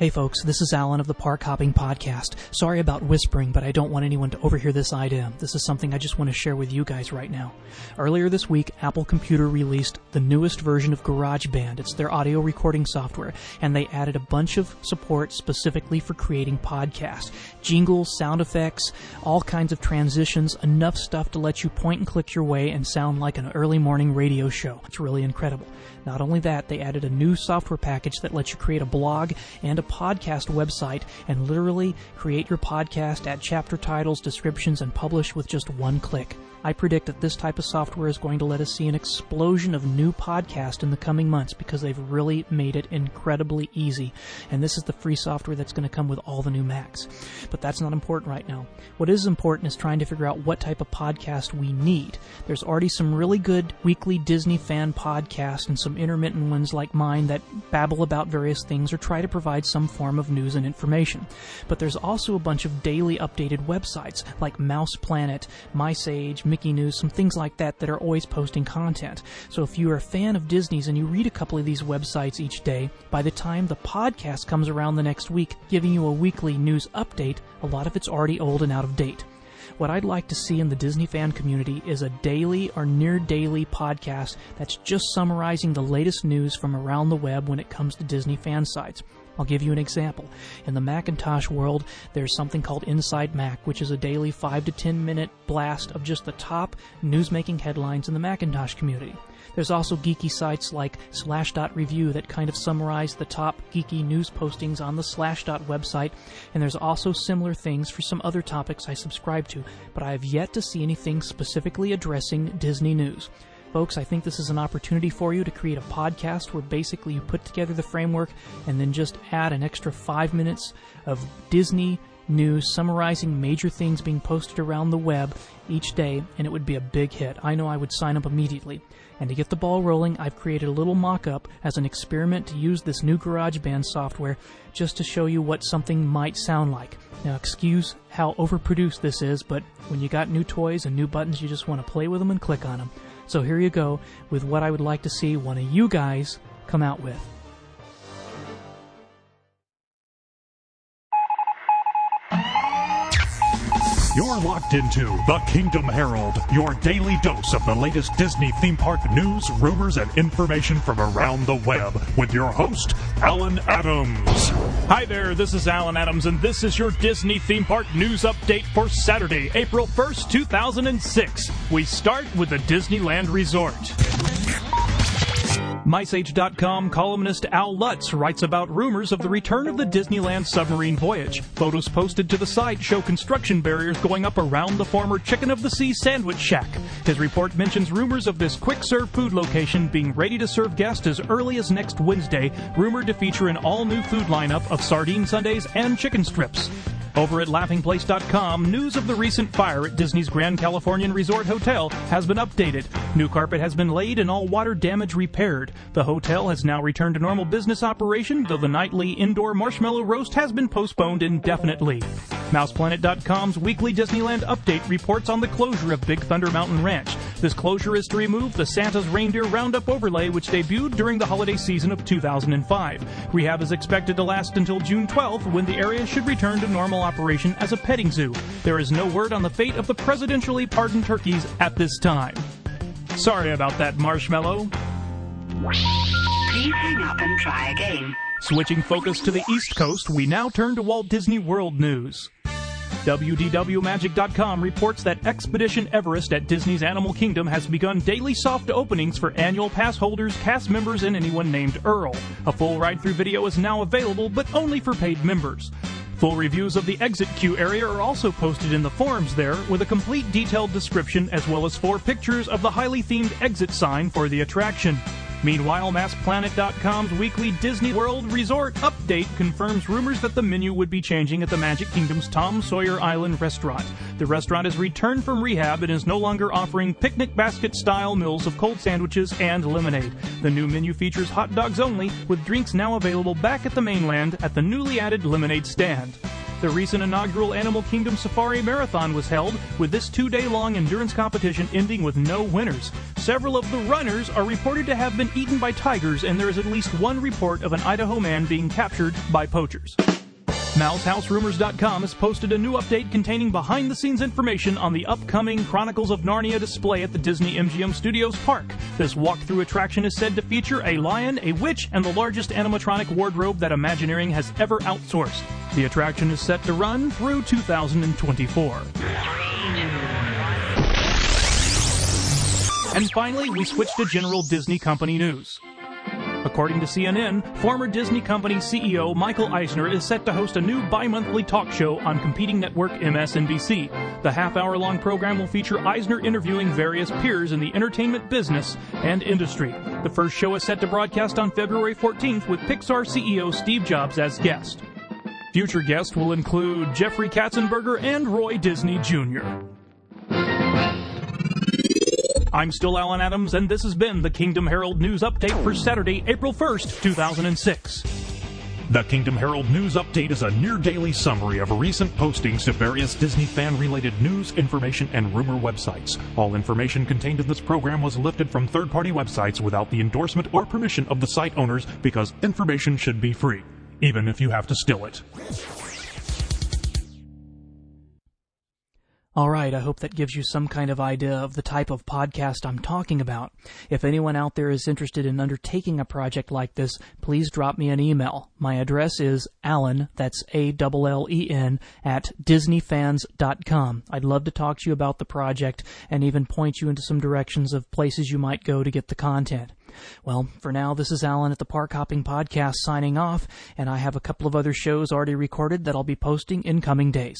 Hey folks, this is Alan of the Park Hopping Podcast. Sorry about whispering, but I don't want anyone to overhear this idea. This is something I just want to share with you guys right now. Earlier this week, Apple Computer released the newest version of GarageBand. It's their audio recording software, and they added a bunch of support specifically for creating podcasts. Jingles, sound effects, all kinds of transitions, enough stuff to let you point and click your way and sound like an early morning radio show. It's really incredible. Not only that, they added a new software package that lets you create a blog and a podcast website and literally create your podcast, add chapter titles, descriptions, and publish with just one click. I predict that this type of software is going to let us see an explosion of new podcasts in the coming months because they've really made it incredibly easy. And this is the free software that's going to come with all the new Macs. But that's not important right now. What is important is trying to figure out what type of podcast we need. There's already some really good weekly Disney fan podcasts and some intermittent ones like mine that babble about various things or try to provide some form of news and information. But there's also a bunch of daily updated websites like Mouse Planet, MiceAge, Mickey News, some things like that that are always posting content. So if you're a fan of Disney's and you read a couple of these websites each day, by the time the podcast comes around the next week, giving you a weekly news update, a lot of it's already old and out of date. What I'd like to see in the Disney fan community is a daily or near daily podcast that's just summarizing the latest news from around the web when it comes to Disney fan sites. I'll give you an example. In the Macintosh world, there's something called Inside Mac, which is a daily 5 to 10 minute blast of just the top newsmaking headlines in the Macintosh community. There's also geeky sites like Slashdot Review that kind of summarize the top geeky news postings on the Slashdot website, and there's also similar things for some other topics I subscribe to, but I have yet to see anything specifically addressing Disney news. Folks, I think this is an opportunity for you to create a podcast where basically you put together the framework and then just add an extra five minutes of Disney news summarizing major things being posted around the web each day, and it would be a big hit. I know I would sign up immediately. And to get the ball rolling, I've created a little mock up as an experiment to use this new GarageBand software just to show you what something might sound like. Now, excuse how overproduced this is, but when you got new toys and new buttons, you just want to play with them and click on them. So here you go with what I would like to see one of you guys come out with. You're locked into the Kingdom Herald, your daily dose of the latest Disney theme park news, rumors, and information from around the web with your host, Alan Adams. Hi there, this is Alan Adams, and this is your Disney theme park news update for Saturday, April 1st, 2006. We start with the Disneyland Resort. MiceAge.com columnist Al Lutz writes about rumors of the return of the Disneyland submarine voyage. Photos posted to the site show construction barriers going up around the former Chicken of the Sea sandwich shack. His report mentions rumors of this quick serve food location being ready to serve guests as early as next Wednesday, rumored to feature an all new food lineup of sardine sundaes and chicken strips. Over at laughingplace.com, news of the recent fire at Disney's Grand Californian Resort Hotel has been updated. New carpet has been laid and all water damage repaired. The hotel has now returned to normal business operation, though the nightly indoor marshmallow roast has been postponed indefinitely. MousePlanet.com's weekly Disneyland update reports on the closure of Big Thunder Mountain Ranch. This closure is to remove the Santa's Reindeer Roundup overlay, which debuted during the holiday season of 2005. Rehab is expected to last until June 12th, when the area should return to normal operation as a petting zoo. There is no word on the fate of the presidentially pardoned turkeys at this time. Sorry about that, Marshmallow. Please hang up and try again. Switching focus to the East Coast, we now turn to Walt Disney World news. WDWMagic.com reports that Expedition Everest at Disney's Animal Kingdom has begun daily soft openings for annual pass holders, cast members, and anyone named Earl. A full ride through video is now available, but only for paid members. Full reviews of the exit queue area are also posted in the forums there, with a complete detailed description as well as four pictures of the highly themed exit sign for the attraction. Meanwhile, MousePlanet.com's weekly Disney World Resort update confirms rumors that the menu would be changing at the Magic Kingdom's Tom Sawyer Island restaurant. The restaurant has returned from rehab and is no longer offering picnic basket style meals of cold sandwiches and lemonade. The new menu features hot dogs only, with drinks now available back at the mainland at the newly added lemonade stand. The recent inaugural Animal Kingdom Safari Marathon was held, with this two day long endurance competition ending with no winners. Several of the runners are reported to have been eaten by tigers, and there is at least one report of an Idaho man being captured by poachers. MalzHouseRumors.com has posted a new update containing behind the scenes information on the upcoming Chronicles of Narnia display at the Disney MGM Studios Park. This walkthrough attraction is said to feature a lion, a witch, and the largest animatronic wardrobe that Imagineering has ever outsourced. The attraction is set to run through 2024. And finally, we switch to general Disney Company news. According to CNN, former Disney Company CEO Michael Eisner is set to host a new bi monthly talk show on competing network MSNBC. The half hour long program will feature Eisner interviewing various peers in the entertainment business and industry. The first show is set to broadcast on February 14th with Pixar CEO Steve Jobs as guest. Future guests will include Jeffrey Katzenberger and Roy Disney Jr. I'm still Alan Adams, and this has been the Kingdom Herald News Update for Saturday, April 1st, 2006. The Kingdom Herald News Update is a near daily summary of recent postings to various Disney fan related news, information, and rumor websites. All information contained in this program was lifted from third party websites without the endorsement or permission of the site owners because information should be free, even if you have to steal it. All right, I hope that gives you some kind of idea of the type of podcast I'm talking about. If anyone out there is interested in undertaking a project like this, please drop me an email. My address is Allen, that's A-L-L-E-N, at DisneyFans.com. I'd love to talk to you about the project and even point you into some directions of places you might go to get the content. Well, for now, this is Alan at the Park Hopping Podcast signing off, and I have a couple of other shows already recorded that I'll be posting in coming days.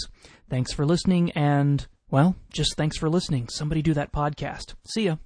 Thanks for listening, and, well, just thanks for listening. Somebody do that podcast. See ya.